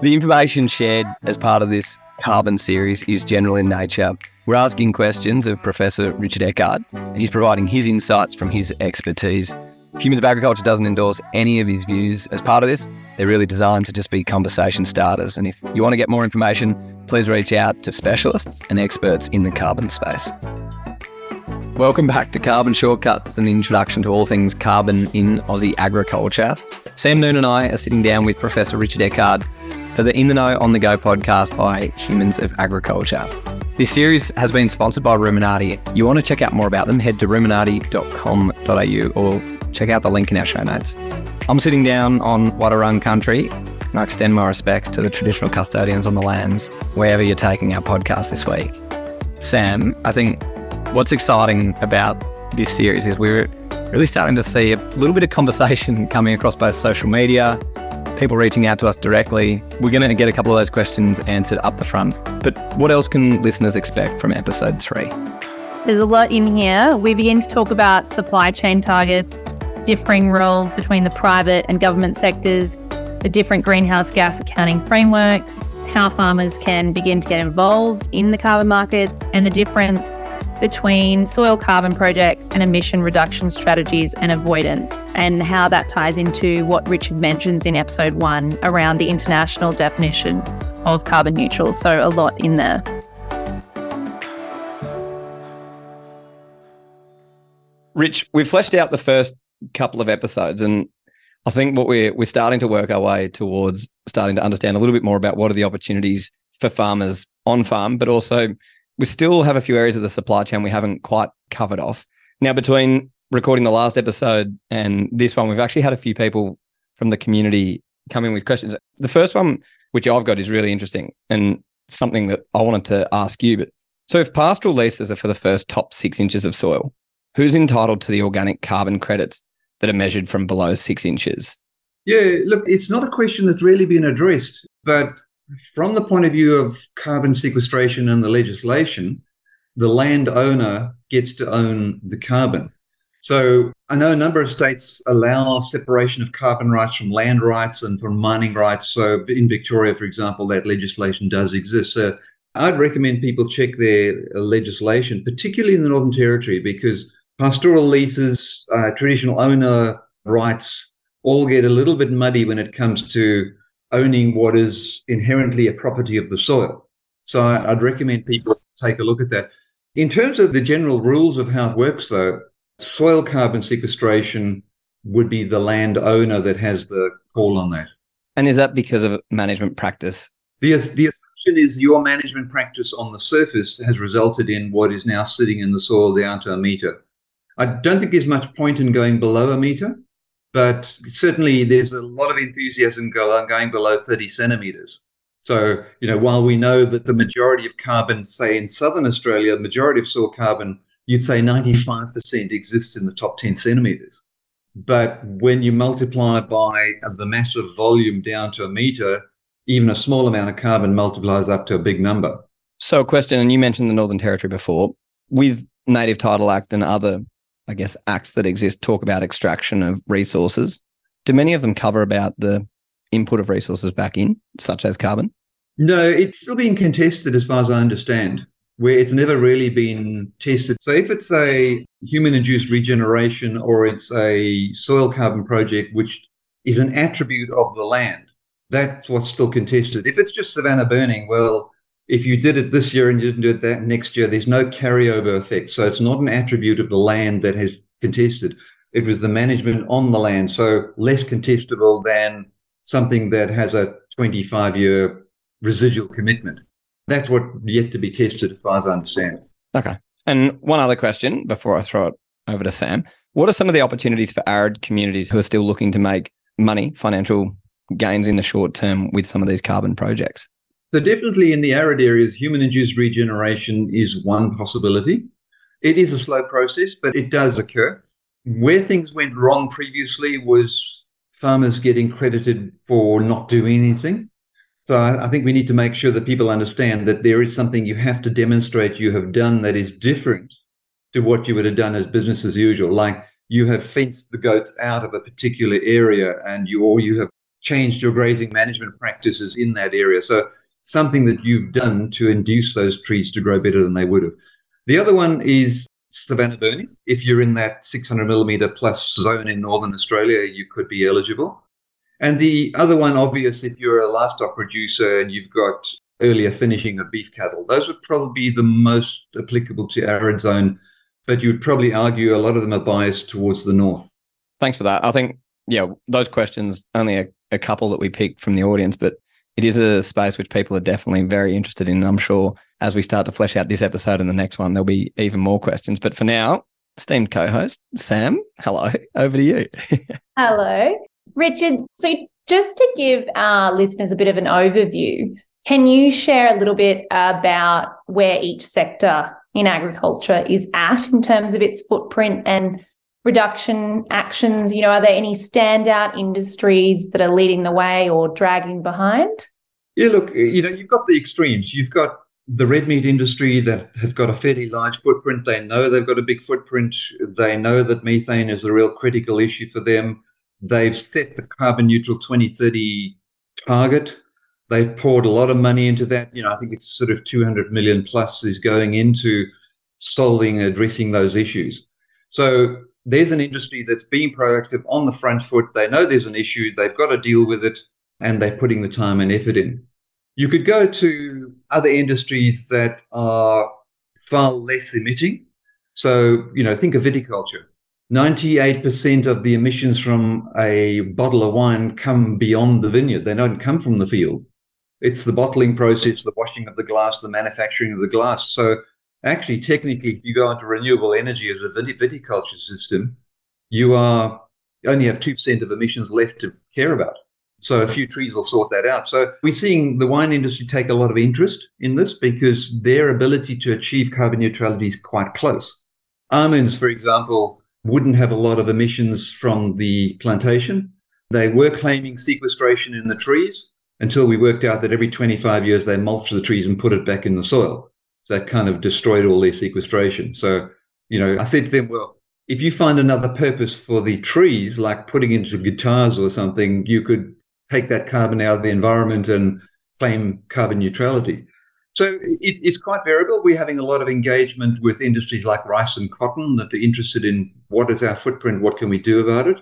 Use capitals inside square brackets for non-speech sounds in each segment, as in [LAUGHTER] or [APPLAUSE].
The information shared as part of this carbon series is general in nature. We're asking questions of Professor Richard Eckard, and he's providing his insights from his expertise. Humans of Agriculture doesn't endorse any of his views as part of this. They're really designed to just be conversation starters. And if you want to get more information, please reach out to specialists and experts in the carbon space. Welcome back to Carbon Shortcuts, an introduction to all things carbon in Aussie agriculture. Sam Noon and I are sitting down with Professor Richard Eckard for the In the Know on the Go podcast by Humans of Agriculture. This series has been sponsored by Ruminati. You want to check out more about them, head to ruminati.com.au or check out the link in our show notes. I'm sitting down on Wadawurrung country and I extend my respects to the traditional custodians on the lands wherever you're taking our podcast this week. Sam, I think what's exciting about this series is we're really starting to see a little bit of conversation [LAUGHS] coming across both social media, people reaching out to us directly. We're going to get a couple of those questions answered up the front. But what else can listeners expect from episode three? There's a lot in here. We begin to talk about supply chain targets, differing roles between the private and government sectors, the different greenhouse gas accounting frameworks, how farmers can begin to get involved in the carbon markets, and the difference between soil carbon projects and emission reduction strategies and avoidance, and how that ties into what Richard mentions in episode one around the international definition of carbon neutral. So, a lot in there. Rich, we've fleshed out the first couple of episodes, and I think what we're we're starting to work our way towards starting to understand a little bit more about what are the opportunities for farmers on farm, but also we still have a few areas of the supply chain we haven't quite covered off. Now, between recording the last episode and this one, we've actually had a few people from the community come in with questions. The first one, which I've got, is really interesting and something that I wanted to ask you. But so, if pastoral leases are for the first top six inches of soil, who's entitled to the organic carbon credits that are measured from below six inches? Yeah, look, it's not a question that's really been addressed, but from the point of view of carbon sequestration and the legislation, the landowner gets to own the carbon. So I know a number of states allow separation of carbon rights from land rights and from mining rights. So in Victoria, for example, that legislation does exist. So I'd recommend people check their legislation, particularly in the Northern Territory, because pastoral leases, uh, traditional owner rights all get a little bit muddy when it comes to owning what is inherently a property of the soil. So I'd recommend people take a look at that. In terms of the general rules of how it works, though, soil carbon sequestration would be the landowner that has the call on that. And is that because of management practice? The, the assumption is your management practice on the surface has resulted in what is now sitting in the soil down to a meter. I don't think there's much point in going below a meter but certainly there's a lot of enthusiasm going below 30 centimeters. So, you know, while we know that the majority of carbon, say in southern Australia, the majority of soil carbon, you'd say 95% exists in the top 10 centimeters. But when you multiply by the massive volume down to a meter, even a small amount of carbon multiplies up to a big number. So, a question, and you mentioned the Northern Territory before, with Native Title Act and other I guess, acts that exist talk about extraction of resources. Do many of them cover about the input of resources back in, such as carbon? No, it's still being contested as far as I understand, where it's never really been tested. So if it's a human induced regeneration or it's a soil carbon project, which is an attribute of the land, that's what's still contested. If it's just savanna burning, well, if you did it this year and you didn't do it that next year, there's no carryover effect. So it's not an attribute of the land that has contested. It was the management on the land. So less contestable than something that has a 25 year residual commitment. That's what yet to be tested, as far as I understand. Okay. And one other question before I throw it over to Sam. What are some of the opportunities for arid communities who are still looking to make money, financial gains in the short term with some of these carbon projects? So, definitely in the arid areas, human induced regeneration is one possibility. It is a slow process, but it does occur. Where things went wrong previously was farmers getting credited for not doing anything. So, I think we need to make sure that people understand that there is something you have to demonstrate you have done that is different to what you would have done as business as usual. Like you have fenced the goats out of a particular area and you or you have changed your grazing management practices in that area. So something that you've done to induce those trees to grow better than they would have. The other one is savanna burning. If you're in that 600 millimeter plus zone in northern Australia, you could be eligible. And the other one, obvious, if you're a livestock producer and you've got earlier finishing of beef cattle, those would probably be the most applicable to arid zone. But you would probably argue a lot of them are biased towards the north. Thanks for that. I think, yeah, those questions, only a, a couple that we picked from the audience, but it is a space which people are definitely very interested in. I'm sure as we start to flesh out this episode and the next one, there'll be even more questions. But for now, esteemed co host, Sam, hello, [LAUGHS] over to you. [LAUGHS] hello. Richard, so just to give our listeners a bit of an overview, can you share a little bit about where each sector in agriculture is at in terms of its footprint and reduction actions? You know, are there any standout industries that are leading the way or dragging behind? Yeah, look, eh, you know, you've got the extremes. You've got the red meat industry that have got a fairly large footprint. They know they've got a big footprint. They know that methane is a real critical issue for them. They've set the carbon neutral 2030 target. They've poured a lot of money into that. You know, I think it's sort of 200 million plus is going into solving, addressing those issues. So there's an industry that's being proactive on the front foot. They know there's an issue, they've got to deal with it, and they're putting the time and effort in. You could go to other industries that are far less emitting. So, you know, think of viticulture. 98% of the emissions from a bottle of wine come beyond the vineyard. They don't come from the field. It's the bottling process, the washing of the glass, the manufacturing of the glass. So actually, technically, if you go into renewable energy as a viticulture system, you are only have 2% of emissions left to care about. So a few trees will sort that out. So we're seeing the wine industry take a lot of interest in this because their ability to achieve carbon neutrality is quite close. Almonds, for example, wouldn't have a lot of emissions from the plantation. They were claiming sequestration in the trees until we worked out that every 25 years they mulch the trees and put it back in the soil. So that kind of destroyed all their sequestration. So, you know, I said to them, well, if you find another purpose for the trees, like putting into guitars or something, you could take that carbon out of the environment and claim carbon neutrality. So it, it's quite variable. We're having a lot of engagement with industries like rice and cotton that are interested in what is our footprint, what can we do about it,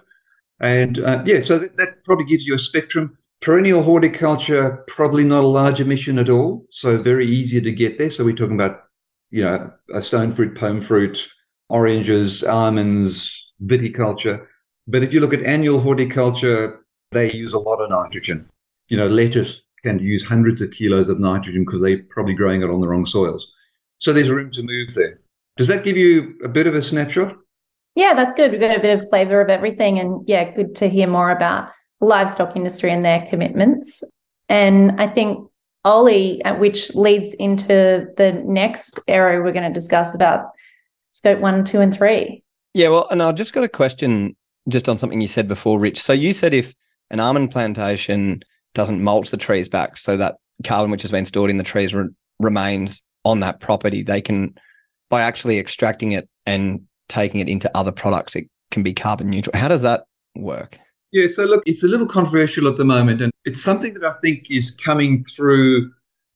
and uh, yeah, so that, that probably gives you a spectrum. Perennial horticulture, probably not a large emission at all. So very easy to get there. So we're talking about, you know, a stone fruit, pome fruit, oranges, almonds, viticulture. But if you look at annual horticulture, they use a lot of nitrogen. You know, lettuce can use hundreds of kilos of nitrogen because they're probably growing it on the wrong soils. So there's room to move there. Does that give you a bit of a snapshot? Yeah, that's good. We've got a bit of flavor of everything. And yeah, good to hear more about livestock industry and their commitments. And I think Oli, uh, which leads into the next area we're going to discuss about scope one, two, and three. Yeah, well, and I've just got a question just on something you said before, Rich. So you said if an almond plantation doesn't mulch the trees back so that carbon which has been stored in the trees re- remains on that property, they can, by actually extracting it and taking it into other products, it can be carbon neutral. How does that work? Yeah, so look, it's a little controversial at the moment, and it's something that I think is coming through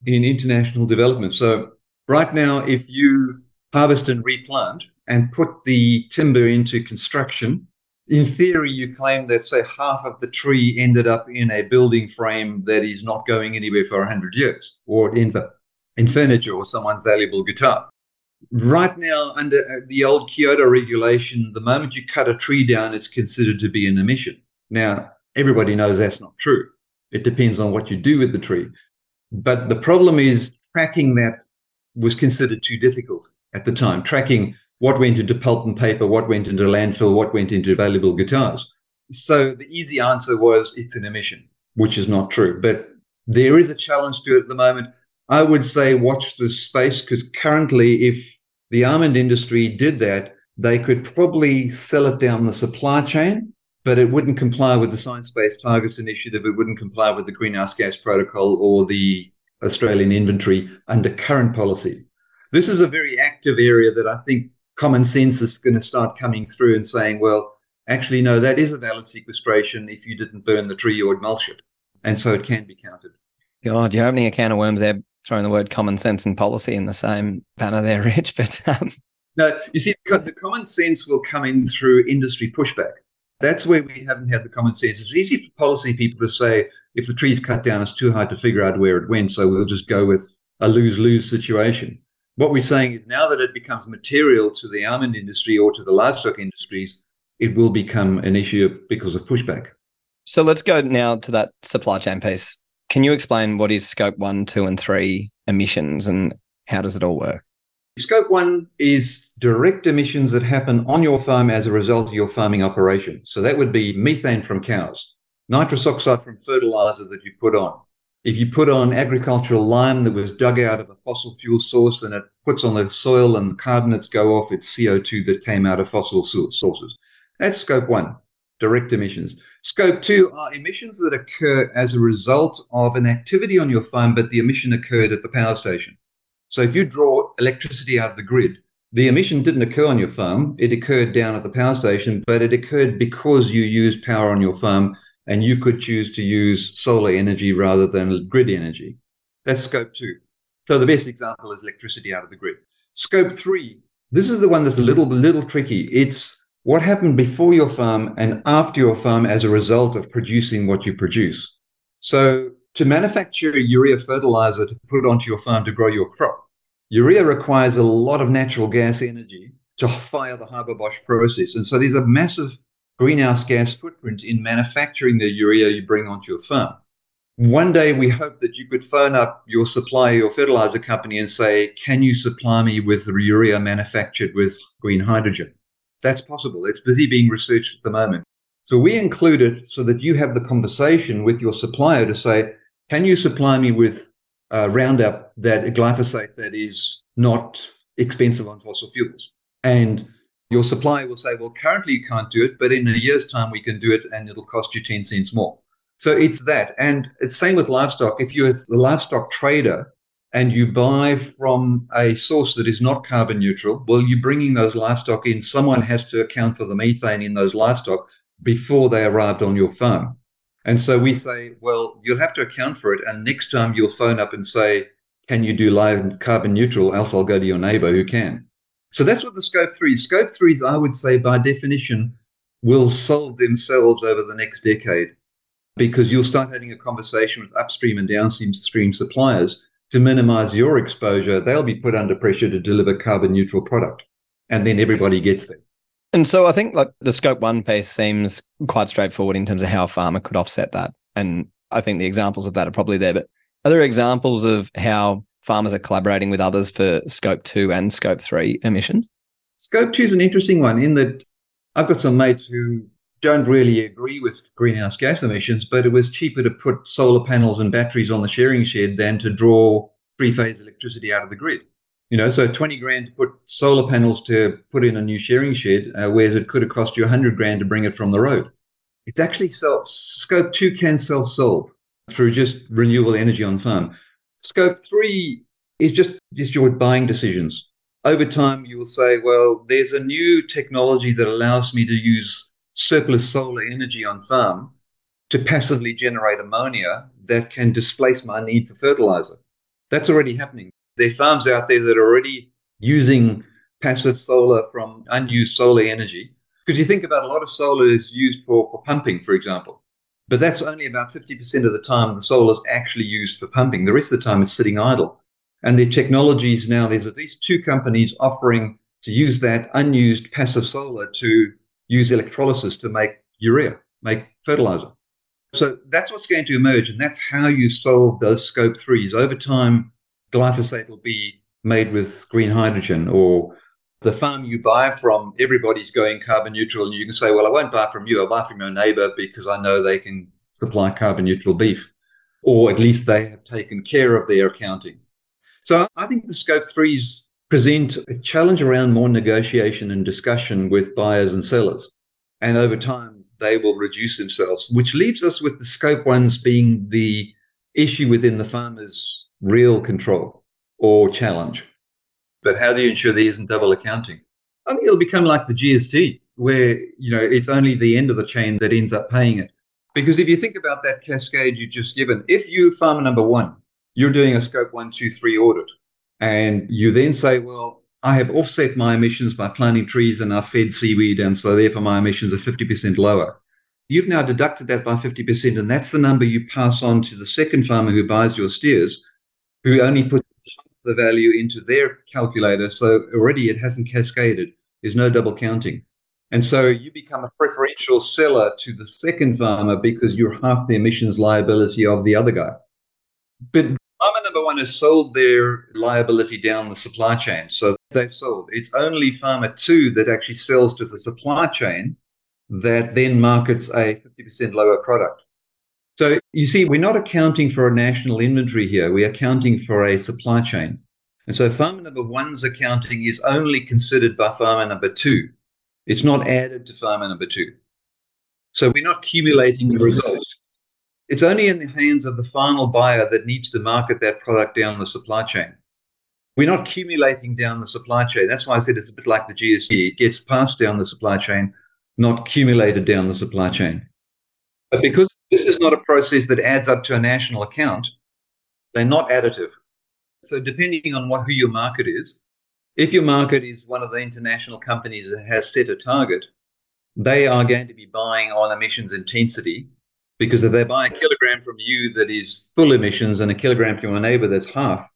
in international development. So, right now, if you harvest and replant and put the timber into construction, in theory, you claim that, say, half of the tree ended up in a building frame that is not going anywhere for 100 years, or ends up in furniture or someone's valuable guitar. Right now, under uh, the old Kyoto regulation, the moment you cut a tree down, it's considered to be an emission. Now, everybody knows that's not true. It depends on what you do with the tree. But the problem is tracking that was considered too difficult at the time. Tracking what went into pulp and paper, what went into landfill, what went into valuable guitars. So the easy answer was it's an emission, which is not true. But there is a challenge to it at the moment. I would say watch this space because currently, if the almond industry did that, they could probably sell it down the supply chain but it wouldn't comply with the Science Based Targets Initiative. It wouldn't comply with the Greenhouse Gas Protocol or the Australian inventory under current policy. This is a very active area that I think common sense is going to start coming through and saying, well, actually, no, that is a valid sequestration if you didn't burn the tree or mulch it. And so it can be counted. God, you're opening a can of worms there, throwing the word common sense and policy in the same banner there, [LAUGHS] Rich. But um... no, you see, the common sense will come in through industry pushback. That's where we haven't had the common sense. It's easy for policy people to say, if the tree's cut down, it's too hard to figure out where it went. So we'll just go with a lose lose situation. What we're saying is now that it becomes material to the almond industry or to the livestock industries, it will become an issue because of pushback. So let's go now to that supply chain piece. Can you explain what is scope one, two, and three emissions and how does it all work? Scope one is direct emissions that happen on your farm as a result of your farming operation. So that would be methane from cows, nitrous oxide from fertilizer that you put on. If you put on agricultural lime that was dug out of a fossil fuel source and it puts on the soil and carbonates go off, it's CO2 that came out of fossil sources. That's scope one, direct emissions. Scope two are emissions that occur as a result of an activity on your farm, but the emission occurred at the power station. So if you draw electricity out of the grid, the emission didn't occur on your farm. It occurred down at the power station, but it occurred because you used power on your farm and you could choose to use solar energy rather than grid energy. That's scope two. So the best example is electricity out of the grid. Scope three, this is the one that's a little, little tricky. It's what happened before your farm and after your farm as a result of producing what you produce. So, to manufacture urea fertilizer to put onto your farm to grow your crop, urea requires a lot of natural gas energy to fire the Haber-Bosch process. And so, there's a massive greenhouse gas footprint in manufacturing the urea you bring onto your farm. One day, we hope that you could phone up your supplier, your fertilizer company, and say, Can you supply me with urea manufactured with green hydrogen? That's possible. It's busy being researched at the moment. So we include it so that you have the conversation with your supplier to say, can you supply me with uh, Roundup that glyphosate that is not expensive on fossil fuels? And your supplier will say, well, currently you can't do it, but in a year's time we can do it and it'll cost you 10 cents more. So it's that. And it's same with livestock. If you're a livestock trader and you buy from a source that is not carbon neutral, well, you're bringing those livestock in. Someone has to account for the methane in those livestock before they arrived on your farm. And so we say, well, you'll have to account for it. And next time you'll phone up and say, can you do live carbon neutral? Else I'll go to your neighbor who can. So that's what the scope three. Scope threes, I would say, by definition, will solve themselves over the next decade because you'll start having a conversation with upstream and downstream suppliers to minimize your exposure, they'll be put under pressure to deliver carbon neutral product. And then everybody gets there. And so I think like the scope one piece seems quite straightforward in terms of how a farmer could offset that. And I think the examples of that are probably there. But are there examples of how farmers are collaborating with others for scope two and scope three emissions? Scope two is an interesting one in that I've got some mates who don't really agree with greenhouse gas emissions, but it was cheaper to put solar panels and batteries on the shearing shed than to draw three phase electricity out of the grid. You know, so 20 grand to put solar panels to put in a new shearing shed, uh, whereas it could have cost you 100 grand to bring it from the road. It's actually self, scope two can self solve through just renewable energy on farm. Scope three is just, just your buying decisions. Over time, you will say, well, there's a new technology that allows me to use surplus solar energy on farm to passively generate ammonia that can displace my need for fertilizer. That's already happening. There are farms out there that are already using passive solar from unused solar energy. Because you think about a lot of solar is used for, for pumping, for example. But that's only about 50% of the time the solar is actually used for pumping. The rest of the time is sitting idle. And the technologies now, there's at least two companies offering to use that unused passive solar to use electrolysis to make urea, make fertilizer. So that's what's going to emerge, and that's how you solve those scope threes. Over time, glyphosate will be made with green hydrogen, or the farm you buy from, everybody's going carbon neutral, and you can say, Well, I won't buy from you, I'll buy from your neighbor because I know they can supply carbon neutral beef, or at least they have taken care of their accounting. So I think the scope threes present a challenge around more negotiation and discussion with buyers and sellers. And over time, they will reduce themselves, which leaves us with the scope ones being the issue within the farmer's real control or challenge. But how do you ensure there isn't double accounting? I think it'll become like the GST. where, you know, it's only the end of the chain that ends up paying it. Because if you think about that cascade you've just given, if you farmer number one, you're doing a scope one, two, three audit, and you then say, well, I have offset my emissions by planting trees and I've fed seaweed, and so therefore my emissions are 50% lower. You've now deducted that by 50%, and that's the number you pass on to the second farmer who buys your steers, who only puts the value into their calculator. So already it hasn't cascaded. There's no double counting. And so you become a preferential seller to the second farmer because you're half the emissions liability of the other guy. But farmer number one has sold their liability down the supply chain. So they've sold. It's only farmer two that actually sells to the supply chain that then markets a 50% lower product. So you see, we're not accounting for a national inventory here. We're accounting for a supply chain. And so farmer number one's accounting is only considered by farmer number two. It's not added to farmer number two. So we're not accumulating the results. It's only in the hands of the final buyer that needs to market that product down the supply chain. We're not accumulating down the supply chain. That's why I said it's a bit like the GST. It gets passed down the supply chain, not accumulated down the supply chain. But because this is not a process that adds up to a national account, they're not additive. So depending on what who your market is, if your market is one of the international companies that has set a target, they are going to be buying on emissions intensity because if they buy a kilogram from you that is full emissions and a kilogram from your neighbor that's half,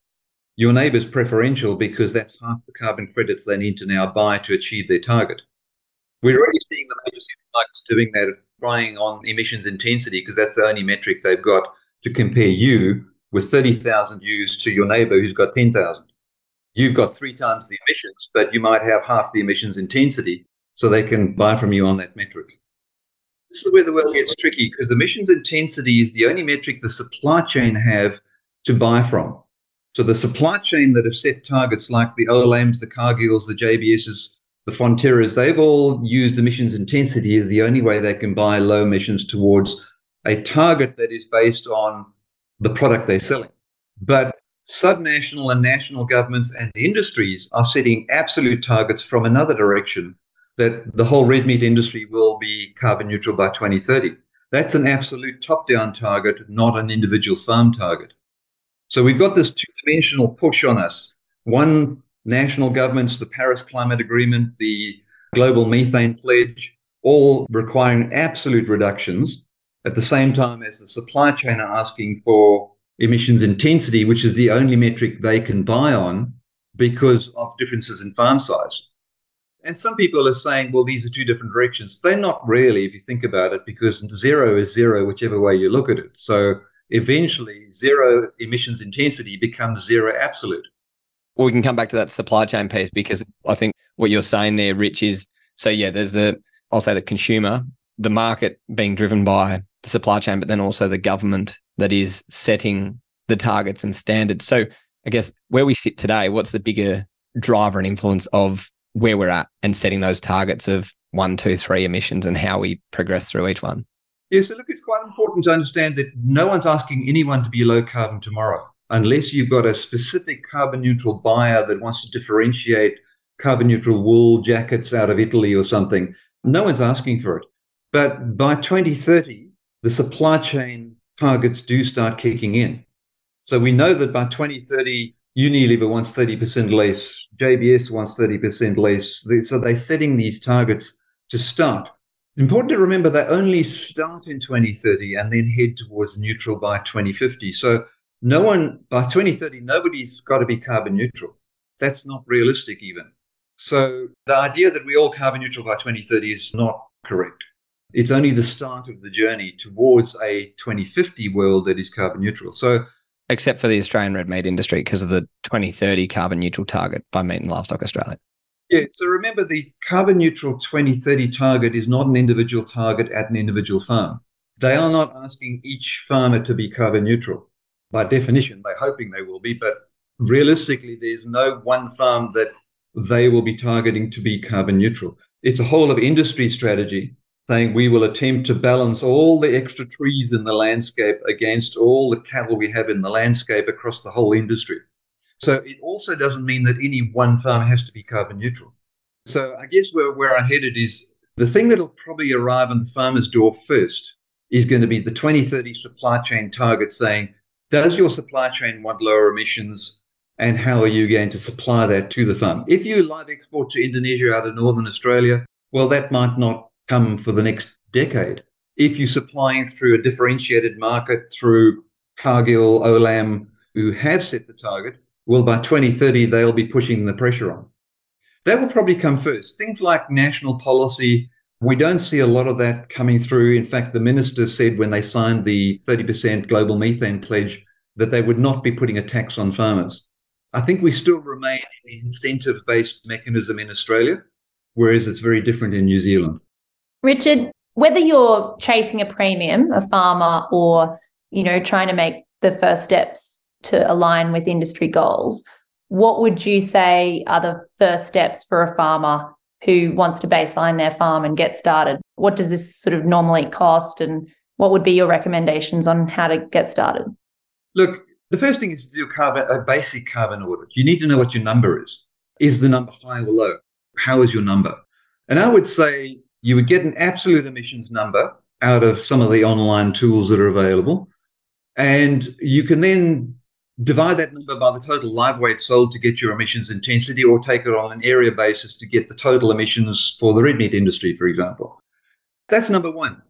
your neighbor's preferential because that's half the carbon credits they need to now buy to achieve their target. We're already seeing the major supermarkets doing that, buying on emissions intensity because that's the only metric they've got to compare you with 30,000 ewes to your neighbor who's got 10,000. You've got three times the emissions, but you might have half the emissions intensity, so they can buy from you on that metric. This is where the world gets tricky because emissions intensity is the only metric the supply chain have to buy from. So the supply chain that have set targets like the Olams, the Cargills, the JBSs, the Fonterras, they've all used emissions intensity as the only way they can buy low emissions towards a target that is based on the product they're selling. But subnational and national governments and industries are setting absolute targets from another direction that the whole red meat industry will be carbon neutral by 2030. That's an absolute top down target, not an individual farm target. So we've got this two dimensional push on us. One, national governments, the Paris Climate Agreement, the Global Methane Pledge, all requiring absolute reductions at the same time as the supply chain are asking for emissions intensity, which is the only metric they can buy on because of differences in farm size. And some people are saying, well, these are two different directions. They're not really, if you think about it, because zero is zero, whichever way you look at it. So eventually, zero emissions intensity becomes zero absolute. Well, we can come back to that supply chain piece because I think what you're saying there, Rich, is so yeah, there's the, I'll say the consumer, the market being driven by the supply chain, but then also the government that is setting the targets and standards. So I guess where we sit today, what's the bigger driver and influence of where we're at and setting those targets of one, two, three emissions and how we progress through each one? Yeah, so look, it's quite important to understand that no one's asking anyone to be low carbon tomorrow, unless you've got a specific carbon neutral buyer that wants to differentiate carbon neutral wool jackets out of Italy or something. No one's asking for it. But by 2030, the supply chain targets do start kicking in. So we know that by 2030, Unilever wants 30% less, JBS wants 30% less. So they're setting these targets to start. Important to remember they only start in 2030 and then head towards neutral by 2050. So no one by 2030, nobody's got to be carbon neutral. That's not realistic even. So the idea that we all carbon neutral by 2030 is not correct. It's only the start of the journey towards a 2050 world that is carbon neutral. So, except for the Australian red meat industry because of the 2030 carbon neutral target by Meat and Livestock Australia. Yeah, so remember the carbon neutral 2030 target is not an individual target at an individual farm. They are not asking each farmer to be carbon neutral. By definition, they're hoping they will be, but realistically, there's no one farm that they will be targeting to be carbon neutral. It's a whole of industry strategy saying we will attempt to balance all the extra trees in the landscape against all the cattle we have in the landscape across the whole industry. So it also doesn't mean that any one farm has to be carbon neutral. So I guess where, where I'm headed is The thing that'll probably arrive on the farmer's door first is going to be the 2030 supply chain target saying, does your supply chain want lower emissions? And how are you going to supply that to the farm? If you live export to Indonesia out of Northern Australia, well, that might not come for the next decade. If you're supplying through a differentiated market through Cargill, Olam, who have set the target, well, by 2030, they'll be pushing the pressure on. That will probably come first. Things like national policy, we don't see a lot of that coming through. In fact, the minister said when they signed the 30% global methane pledge that they would not be putting a tax on farmers. I think we still remain in the incentive based mechanism in Australia, whereas it's very different in New Zealand. Richard, whether you're chasing a premium, a farmer, or you know trying to make the first steps to align with industry goals, what would you say are the first steps for a farmer who wants to baseline their farm and get started? What does this sort of normally cost, and what would be your recommendations on how to get started? Look, the first thing is to do carbon, a basic carbon audit. You need to know what your number is. Is the number high or low? How is your number? And I would say you would get an absolute emissions number out of some of the online tools that are available. And you can then divide that number by the total live weight sold to get your emissions intensity, or take it on an area basis to get the total emissions for the red meat industry, for example. That's number one.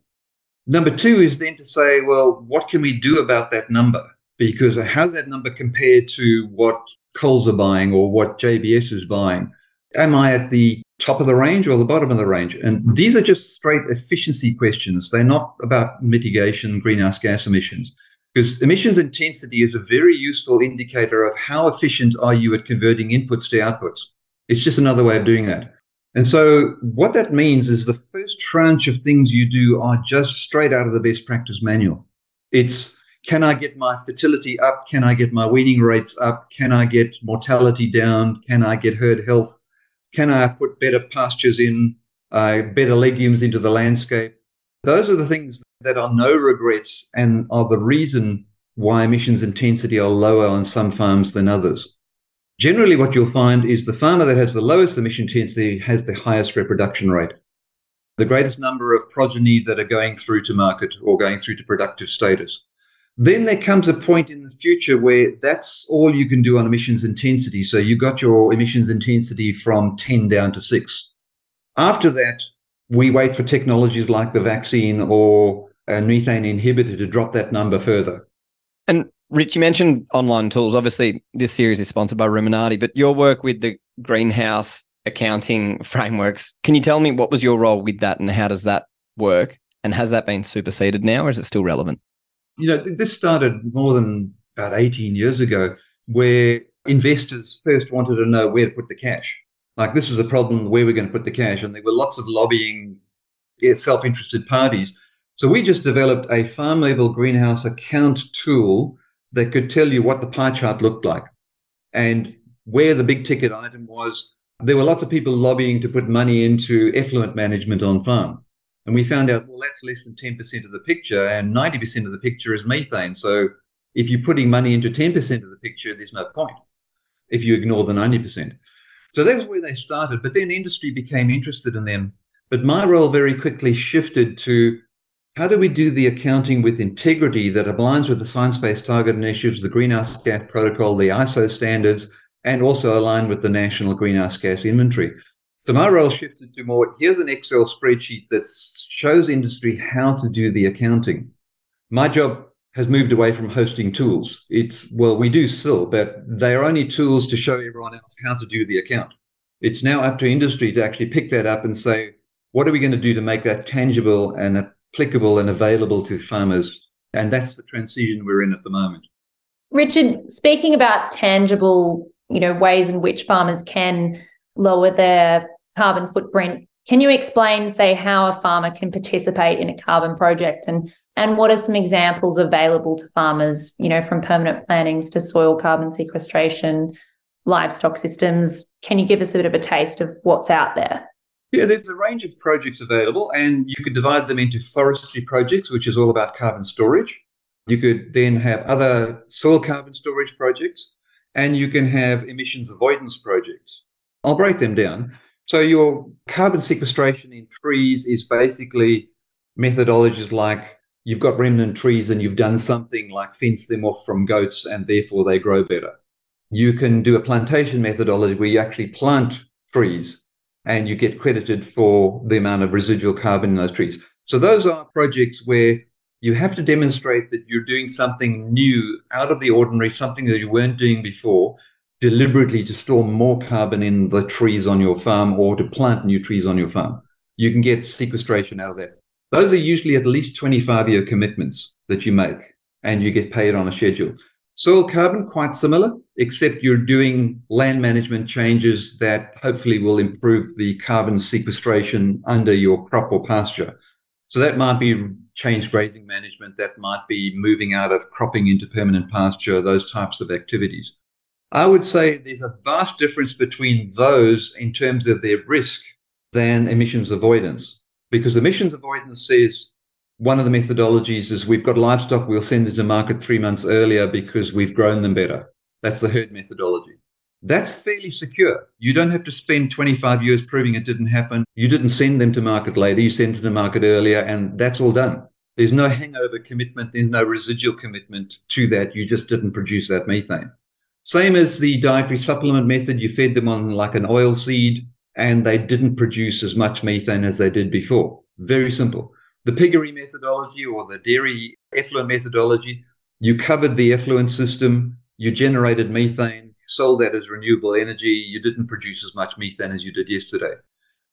Number two is then to say, well, what can we do about that number? because how's that number compared to what Coles are buying or what JBS is buying? Am I at the top of the range or the bottom of the range? And these are just straight efficiency questions. They're not about mitigation, greenhouse gas emissions. Because emissions intensity is a very useful indicator of how efficient are you at converting inputs to outputs. It's just another way of doing that. And so, what that means is the first tranche of things you do are just straight out of the best practice manual. It's can I get my fertility up? Can I get my weaning rates up? Can I get mortality down? Can I get herd health? Can I put better pastures in, uh, better legumes into the landscape? Those are the things that are no regrets and are the reason why emissions intensity are lower on some farms than others. Generally, what you'll find is the farmer that has the lowest emission intensity has the highest reproduction rate, the greatest number of progeny that are going through to market or going through to productive status. Then there comes a point in the future where that's all you can do on emissions intensity. So you got your emissions intensity from 10 down to six. After that, we wait for technologies like the vaccine or a methane inhibitor to drop that number further. And Rich, you mentioned online tools. Obviously, this series is sponsored by Ruminati, but your work with the greenhouse accounting [LAUGHS] frameworks, can you tell me what was your role with that and how does that work? And has that been superseded now or is it still relevant? you know, this started more than about 18 years ago, where investors first wanted to know where to put the cash. Like, this is a problem where we're going to put the cash. And there were lots of lobbying, eh, self interested parties. So we just developed a farm level greenhouse account tool that could tell you what the pie chart looked like and where the big ticket item was. There were lots of people lobbying to put money into effluent management on farm. And we found out, well, that's less than 10% of the picture, and 90% of the picture is methane. So if you're putting money into 10% of the picture, there's no point if you ignore the 90%. So that was where they started. But then industry became interested in them. But my role very quickly shifted to how do we do the accounting with integrity that aligns with the science based target initiatives, the greenhouse gas protocol, the ISO standards, and also align with the national greenhouse gas inventory? So my role shifted to more here's an Excel spreadsheet that shows industry how to do the accounting. My job has moved away from hosting tools. It's, well, we do still, but they are only tools to show everyone else how to do the account. It's now up to industry to actually pick that up and say, what are we going to do to make that tangible and applicable and available to farmers? And that's the transition we're in at the moment. Richard, speaking about tangible, you know, ways in which farmers can lower their carbon footprint. Can you explain, say, how a farmer can participate in a carbon project and and what are some examples available to farmers, you know, from permanent plantings to soil carbon sequestration, livestock systems? Can you give us a bit of a taste of what's out there? Yeah, there's a range of projects available, and you could divide them into forestry projects, which is all about carbon storage. You could then have other soil carbon storage projects, and you can have emissions avoidance projects. I'll break them down. So your carbon sequestration in trees is basically methodologies like you've got remnant trees and you've done something like fence them off from goats and therefore they grow better. You can do a plantation methodology where you actually plant trees and you get credited for the amount of residual carbon in those trees. So those are projects where you have to demonstrate that you're doing something new out of the ordinary, something that you weren't doing before, deliberately to store more carbon in the trees on your farm or to plant new trees on your farm. You can get sequestration out of that. Those are usually at least 25 year commitments that you make and you get paid on a schedule. Soil carbon, quite similar, except you're doing land management changes that hopefully will improve the carbon sequestration under your crop or pasture. So that might be changed grazing management, that might be moving out of cropping into permanent pasture, those types of activities. I would say there's a vast difference between those in terms of their risk than emissions avoidance. Because emissions avoidance says one of the methodologies is we've got livestock, we'll send it to market three months earlier because we've grown them better. That's the herd methodology. That's fairly secure. You don't have to spend 25 years proving it didn't happen. You didn't send them to market later, you sent them to market earlier, and that's all done. There's no hangover commitment, there's no residual commitment to that. You just didn't produce that methane. Same as the dietary supplement method, you fed them on like an oil seed and they didn't produce as much methane as they did before. Very simple. The piggery methodology or the dairy effluent methodology, you covered the effluent system, you generated methane, sold that as renewable energy, you didn't produce as much methane as you did yesterday.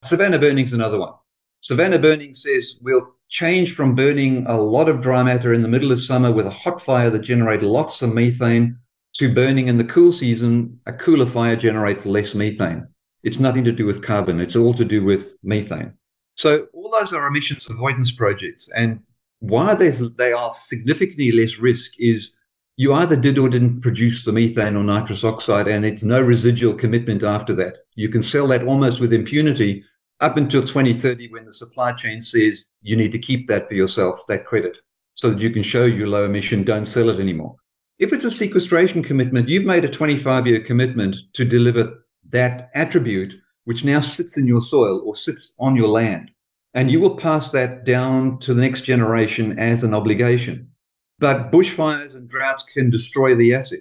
Savannah burning is another one. Savannah burning says we'll change from burning a lot of dry matter in the middle of summer with a hot fire that generates lots of methane to burning in the cool season, a cooler fire generates less methane. It's nothing to do with carbon, it's all to do with methane. So, all those are emissions avoidance projects. And why they are significantly less risk is you either did or didn't produce the methane or nitrous oxide, and it's no residual commitment after that. You can sell that almost with impunity up until 2030 when the supply chain says you need to keep that for yourself, that credit, so that you can show you low emission, don't sell it anymore. If it's a sequestration commitment, you've made a 25 year commitment to deliver that attribute, which now sits in your soil or sits on your land. And you will pass that down to the next generation as an obligation. But bushfires and droughts can destroy the asset.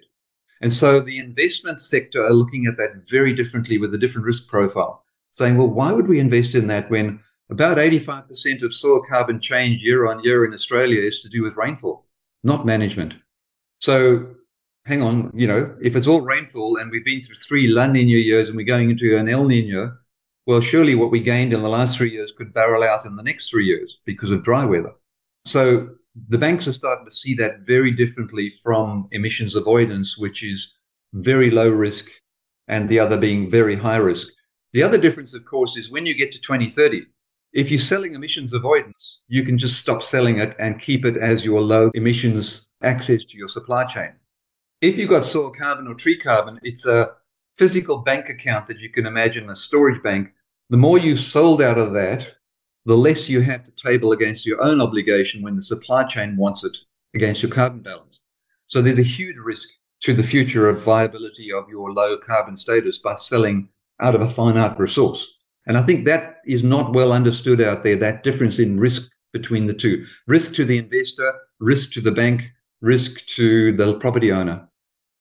And so the investment sector are looking at that very differently with a different risk profile, saying, well, why would we invest in that when about 85% of soil carbon change year on year in Australia is to do with rainfall, not management? So hang on, you know, if it's all rainfall and we've been through three La Nina years and we're going into an El Nino, well, surely what we gained in the last three years could barrel out in the next three years because of dry weather. So the banks are starting to see that very differently from emissions avoidance, which is very low risk, and the other being very high risk. The other difference, of course, is when you get to 2030, if you're selling emissions avoidance, you can just stop selling it and keep it as your low emissions access to your supply chain. If you've got soil carbon or tree carbon, it's a physical bank account that you can imagine a storage bank. The more you've sold out of that, the less you have to table against your own obligation when the supply chain wants it against your carbon balance. So there's a huge risk to the future of viability of your low carbon status by selling out of a finite resource. And I think that is not well understood out there, that difference in risk between the two risk to the investor, risk to the bank, risk to the property owner.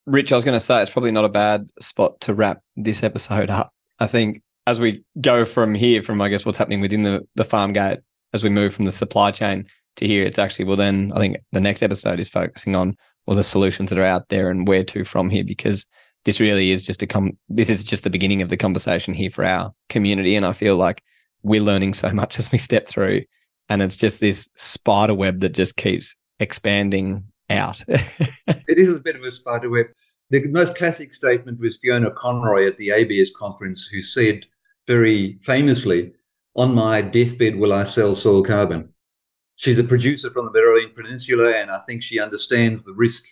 Rich, I was going to say it's probably not a bad spot to wrap this episode up. I think as we go from here, from I guess what's happening within the, the farm gate, as we move from the supply chain to here, it's actually, well, then I think the next episode is focusing on all the solutions that are out there and where to from here, because this really is just a come, this is just the beginning of the conversation here for our community. And I feel like we're learning so much as we step through. And it's just this spider web that just keeps expanding out. [LAUGHS] it is a bit of a spider web. The most classic statement was Fiona Conroy at the ABS conference, who said very famously, On my deathbed will I sell soil carbon. She's a producer from the Berowyn Peninsula, and I think she understands the risk.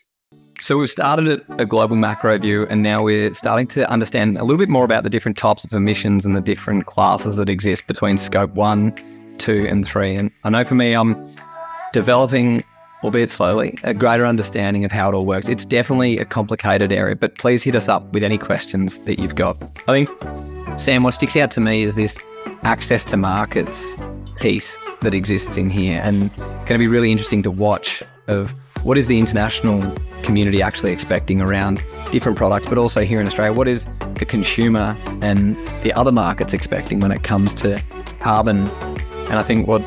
So we've started at a global macro view, and now we're starting to understand a little bit more about the different types of emissions and the different classes that exist between scope one, two, and three. And I know for me, I'm developing albeit slowly, a greater understanding of how it all works. It's definitely a complicated area, but please hit us up with any questions that you've got. I think Sam, what sticks out to me is this access to markets piece that exists in here and going to be really interesting to watch of what is the international community actually expecting around different products, but also here in Australia, what is the consumer and the other markets expecting when it comes to carbon? And I think what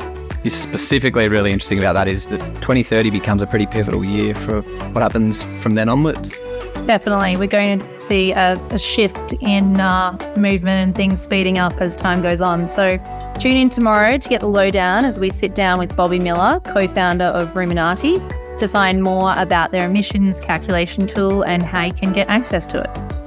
is specifically really interesting about that is that 2030 becomes a pretty pivotal year for what happens from then onwards. Definitely. We're going to see a, a shift in uh, movement and things speeding up as time goes on. So tune in tomorrow to get the lowdown as we sit down with Bobby Miller, co founder of Ruminati, to find more about their emissions calculation tool and how you can get access to it.